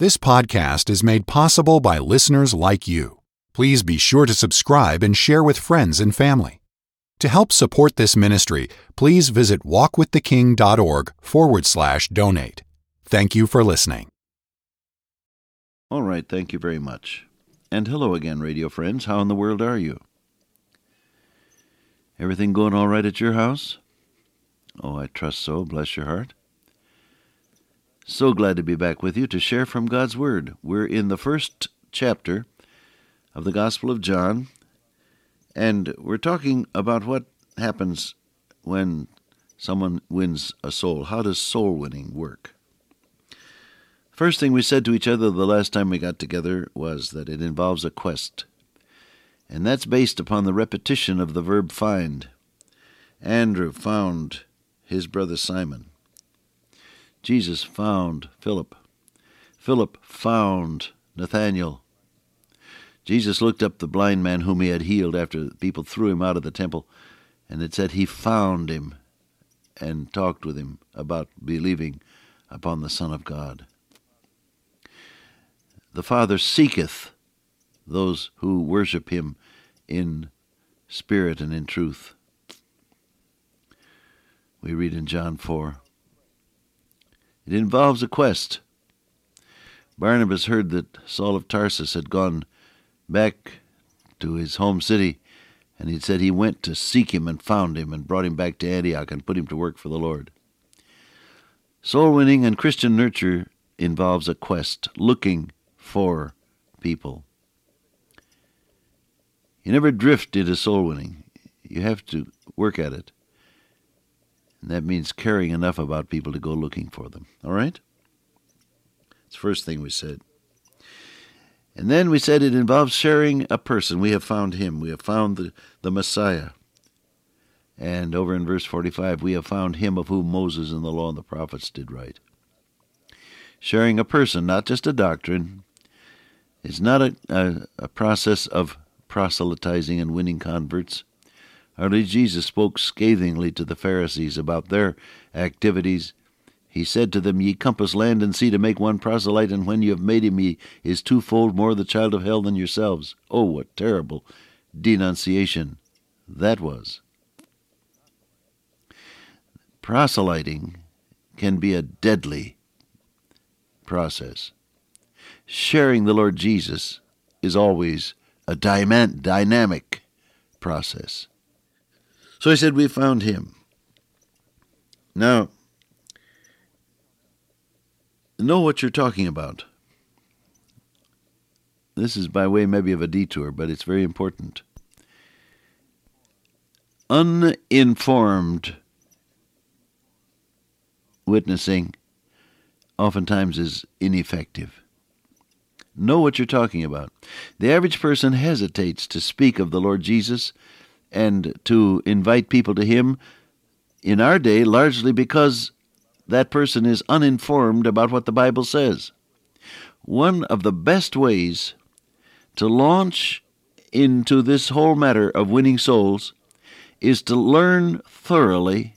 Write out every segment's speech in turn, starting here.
This podcast is made possible by listeners like you. Please be sure to subscribe and share with friends and family. To help support this ministry, please visit walkwiththeking.org forward slash donate. Thank you for listening. All right, thank you very much. And hello again, radio friends. How in the world are you? Everything going all right at your house? Oh, I trust so. Bless your heart. So glad to be back with you to share from God's Word. We're in the first chapter of the Gospel of John, and we're talking about what happens when someone wins a soul. How does soul winning work? First thing we said to each other the last time we got together was that it involves a quest, and that's based upon the repetition of the verb find. Andrew found his brother Simon. Jesus found Philip. Philip found Nathanael. Jesus looked up the blind man whom he had healed after people threw him out of the temple, and it said he found him and talked with him about believing upon the Son of God. The Father seeketh those who worship him in spirit and in truth. We read in John 4. It involves a quest. Barnabas heard that Saul of Tarsus had gone back to his home city, and he said he went to seek him and found him and brought him back to Antioch and put him to work for the Lord. Soul winning and Christian nurture involves a quest, looking for people. You never drift into soul winning. You have to work at it. And that means caring enough about people to go looking for them. All right? It's the first thing we said. And then we said it involves sharing a person. We have found him. We have found the, the Messiah. And over in verse 45, we have found him of whom Moses and the law and the prophets did write. Sharing a person, not just a doctrine. It's not a, a, a process of proselytizing and winning converts. Lord Jesus spoke scathingly to the Pharisees about their activities. He said to them, Ye compass land and sea to make one proselyte, and when you have made him, he is twofold more the child of hell than yourselves. Oh, what terrible denunciation that was. Proselyting can be a deadly process. Sharing the Lord Jesus is always a dynamic process. So I said, We found him. Now, know what you're talking about. This is by way maybe of a detour, but it's very important. Uninformed witnessing oftentimes is ineffective. Know what you're talking about. The average person hesitates to speak of the Lord Jesus and to invite people to Him in our day largely because that person is uninformed about what the Bible says. One of the best ways to launch into this whole matter of winning souls is to learn thoroughly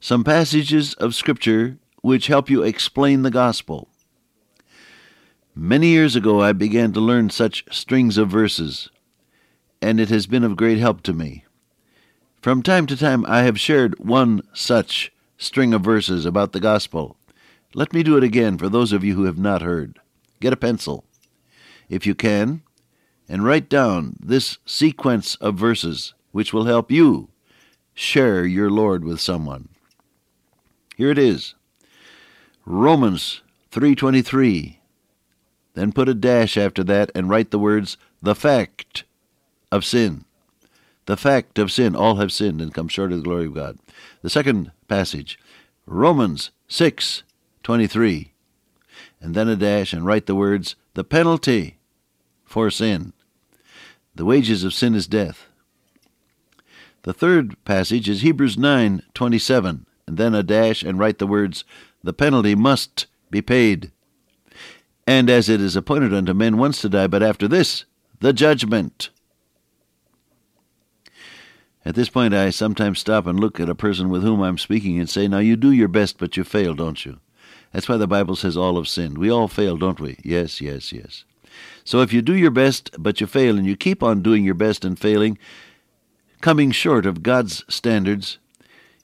some passages of Scripture which help you explain the gospel. Many years ago, I began to learn such strings of verses and it has been of great help to me. From time to time, I have shared one such string of verses about the gospel. Let me do it again for those of you who have not heard. Get a pencil, if you can, and write down this sequence of verses which will help you share your Lord with someone. Here it is. Romans 3:23. Then put a dash after that and write the words the fact of sin. The fact of sin, all have sinned and come short of the glory of God. The second passage, Romans 6 23. And then a dash and write the words, the penalty for sin. The wages of sin is death. The third passage is Hebrews 9 27. And then a dash and write the words, the penalty must be paid. And as it is appointed unto men once to die, but after this, the judgment. At this point, I sometimes stop and look at a person with whom I'm speaking and say, Now you do your best, but you fail, don't you? That's why the Bible says all have sinned. We all fail, don't we? Yes, yes, yes. So if you do your best, but you fail, and you keep on doing your best and failing, coming short of God's standards,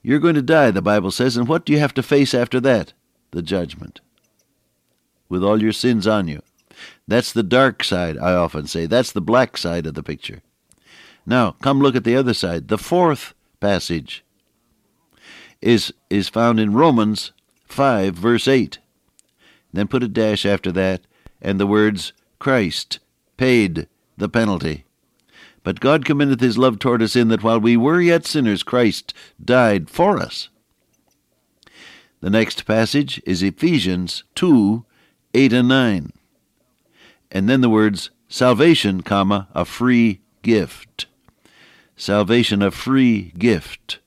you're going to die, the Bible says. And what do you have to face after that? The judgment. With all your sins on you. That's the dark side, I often say. That's the black side of the picture. Now, come look at the other side. The fourth passage is, is found in Romans 5, verse 8. Then put a dash after that, and the words, Christ paid the penalty. But God commendeth his love toward us in that while we were yet sinners, Christ died for us. The next passage is Ephesians 2, 8 and 9. And then the words, salvation, comma, a free gift. Salvation, a free gift.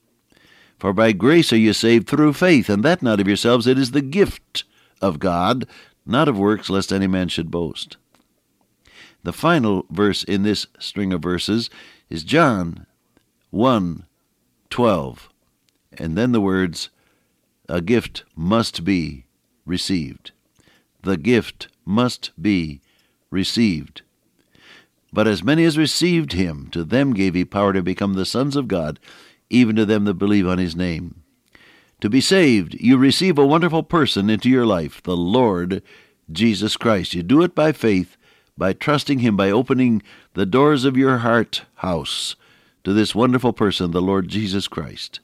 For by grace are you saved through faith, and that not of yourselves, it is the gift of God, not of works, lest any man should boast. The final verse in this string of verses is John 1 12. And then the words, A gift must be received. The gift must be received. But as many as received him, to them gave he power to become the sons of God, even to them that believe on his name. To be saved, you receive a wonderful person into your life, the Lord Jesus Christ. You do it by faith by trusting Him, by opening the doors of your heart house to this wonderful person, the Lord Jesus Christ.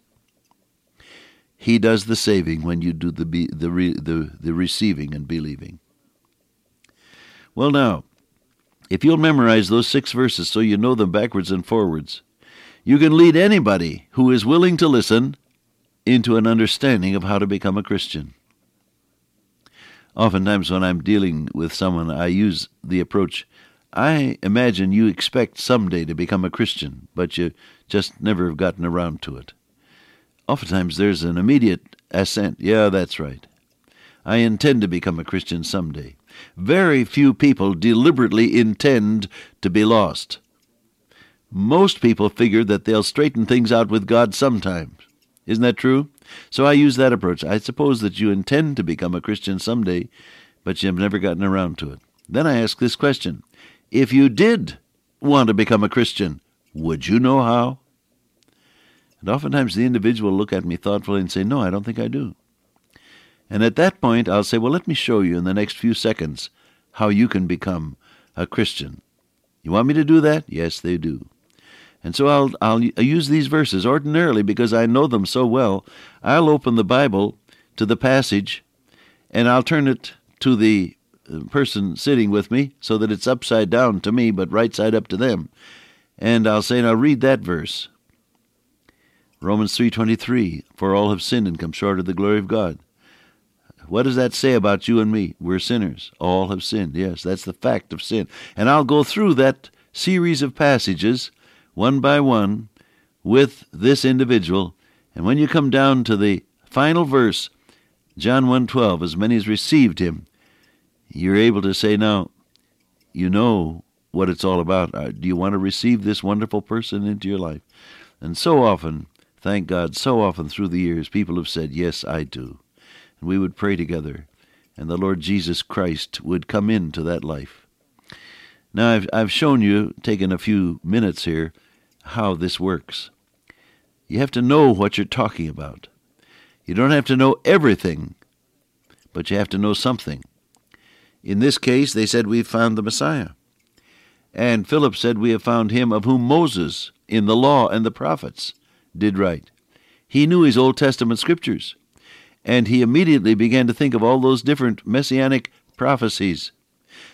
He does the saving when you do the, the, the, the receiving and believing. Well, now, if you'll memorize those six verses so you know them backwards and forwards, you can lead anybody who is willing to listen into an understanding of how to become a Christian. Oftentimes, when I'm dealing with someone, I use the approach I imagine you expect someday to become a Christian, but you just never have gotten around to it. Oftentimes, there's an immediate assent. Yeah, that's right. I intend to become a Christian someday. Very few people deliberately intend to be lost. Most people figure that they'll straighten things out with God sometime. Isn't that true? So I use that approach. I suppose that you intend to become a Christian someday, but you've never gotten around to it. Then I ask this question If you did want to become a Christian, would you know how? And oftentimes the individual will look at me thoughtfully and say, No, I don't think I do. And at that point, I'll say, Well, let me show you in the next few seconds how you can become a Christian. You want me to do that? Yes, they do. And so I'll, I'll use these verses ordinarily because I know them so well. I'll open the Bible to the passage and I'll turn it to the uh, person sitting with me so that it's upside down to me but right side up to them. And I'll say, now read that verse. Romans 3:23 For all have sinned and come short of the glory of God. What does that say about you and me? We're sinners. All have sinned. Yes, that's the fact of sin. And I'll go through that series of passages one by one with this individual. And when you come down to the final verse, John 1:12, as many as received him, you're able to say, now, you know what it's all about. Uh, do you want to receive this wonderful person into your life? And so often, thank God, so often through the years, people have said, Yes, I do. And we would pray together, and the Lord Jesus Christ would come into that life. Now, I've, I've shown you, taken a few minutes here, how this works. You have to know what you're talking about. You don't have to know everything, but you have to know something. In this case, they said, We've found the Messiah. And Philip said, We have found him of whom Moses, in the law and the prophets, did write. He knew his Old Testament scriptures, and he immediately began to think of all those different messianic prophecies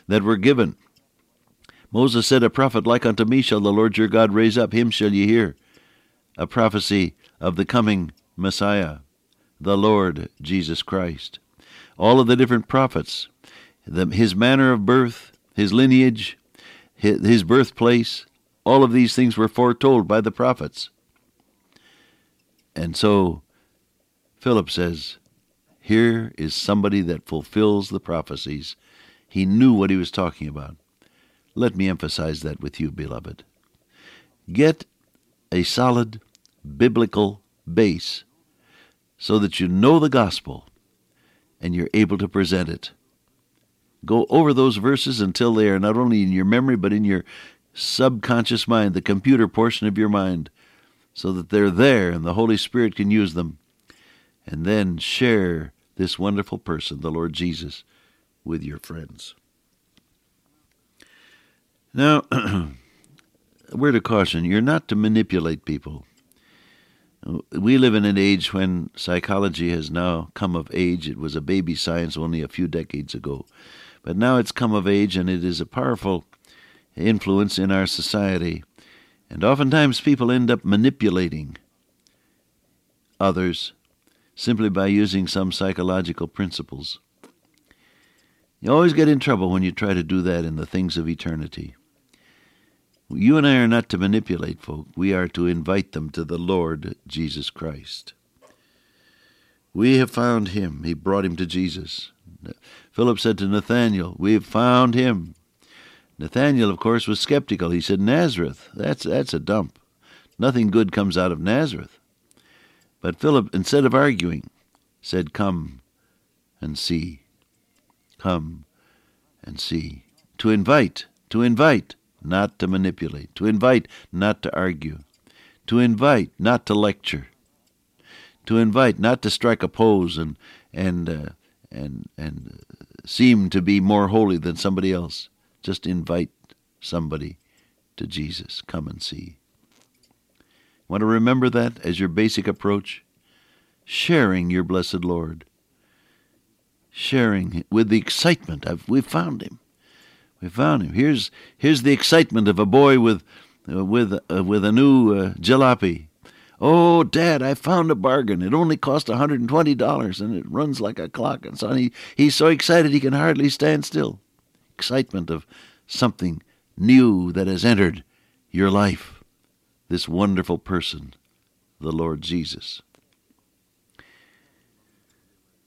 that were given Moses said, A prophet like unto me shall the Lord your God raise up, him shall ye hear. A prophecy of the coming Messiah, the Lord Jesus Christ. All of the different prophets, the, his manner of birth, his lineage, his, his birthplace, all of these things were foretold by the prophets. And so Philip says, Here is somebody that fulfills the prophecies. He knew what he was talking about. Let me emphasize that with you, beloved. Get a solid biblical base so that you know the gospel and you're able to present it. Go over those verses until they are not only in your memory, but in your subconscious mind, the computer portion of your mind, so that they're there and the Holy Spirit can use them. And then share this wonderful person, the Lord Jesus, with your friends. Now, a word of caution you're not to manipulate people. We live in an age when psychology has now come of age. It was a baby science only a few decades ago. But now it's come of age and it is a powerful influence in our society. And oftentimes people end up manipulating others simply by using some psychological principles. You always get in trouble when you try to do that in the things of eternity. You and I are not to manipulate folk. We are to invite them to the Lord Jesus Christ. We have found him. He brought him to Jesus. Philip said to Nathanael, We have found him. Nathanael, of course, was skeptical. He said, Nazareth, that's, that's a dump. Nothing good comes out of Nazareth. But Philip, instead of arguing, said, Come and see. Come and see. To invite, to invite, not to manipulate. To invite, not to argue. To invite, not to lecture. To invite, not to strike a pose and, and, uh, and, and seem to be more holy than somebody else. Just invite somebody to Jesus. Come and see. Want to remember that as your basic approach? Sharing your blessed Lord. Sharing with the excitement of we've found him. We found him. Here's here's the excitement of a boy with uh, with uh, with a new uh, jalopy. Oh, Dad, I found a bargain. It only cost a hundred and twenty dollars, and it runs like a clock. And so he, he's so excited he can hardly stand still. Excitement of something new that has entered your life. This wonderful person, the Lord Jesus.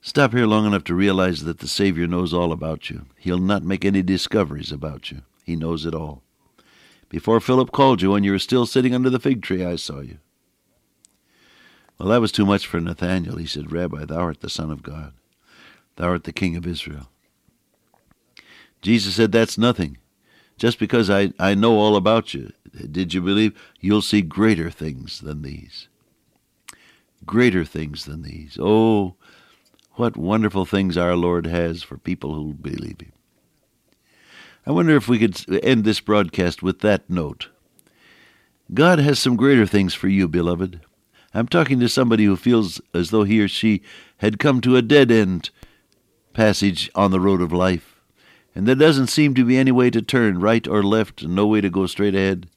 Stop here long enough to realize that the Savior knows all about you. He'll not make any discoveries about you. He knows it all. Before Philip called you when you were still sitting under the fig tree, I saw you. Well, that was too much for Nathanael. He said, Rabbi, thou art the Son of God. Thou art the King of Israel. Jesus said, That's nothing. Just because I, I know all about you, did you believe? You'll see greater things than these. Greater things than these. Oh, what wonderful things our Lord has for people who believe Him. I wonder if we could end this broadcast with that note. God has some greater things for you, beloved. I'm talking to somebody who feels as though he or she had come to a dead end passage on the road of life, and there doesn't seem to be any way to turn, right or left, and no way to go straight ahead.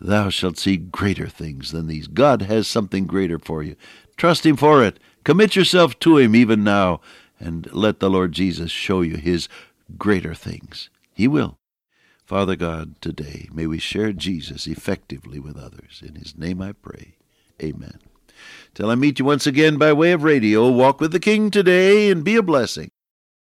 Thou shalt see greater things than these. God has something greater for you. Trust Him for it. Commit yourself to Him even now, and let the Lord Jesus show you His greater things. He will. Father God, today may we share Jesus effectively with others. In His name I pray. Amen. Till I meet you once again by way of radio, walk with the King today and be a blessing.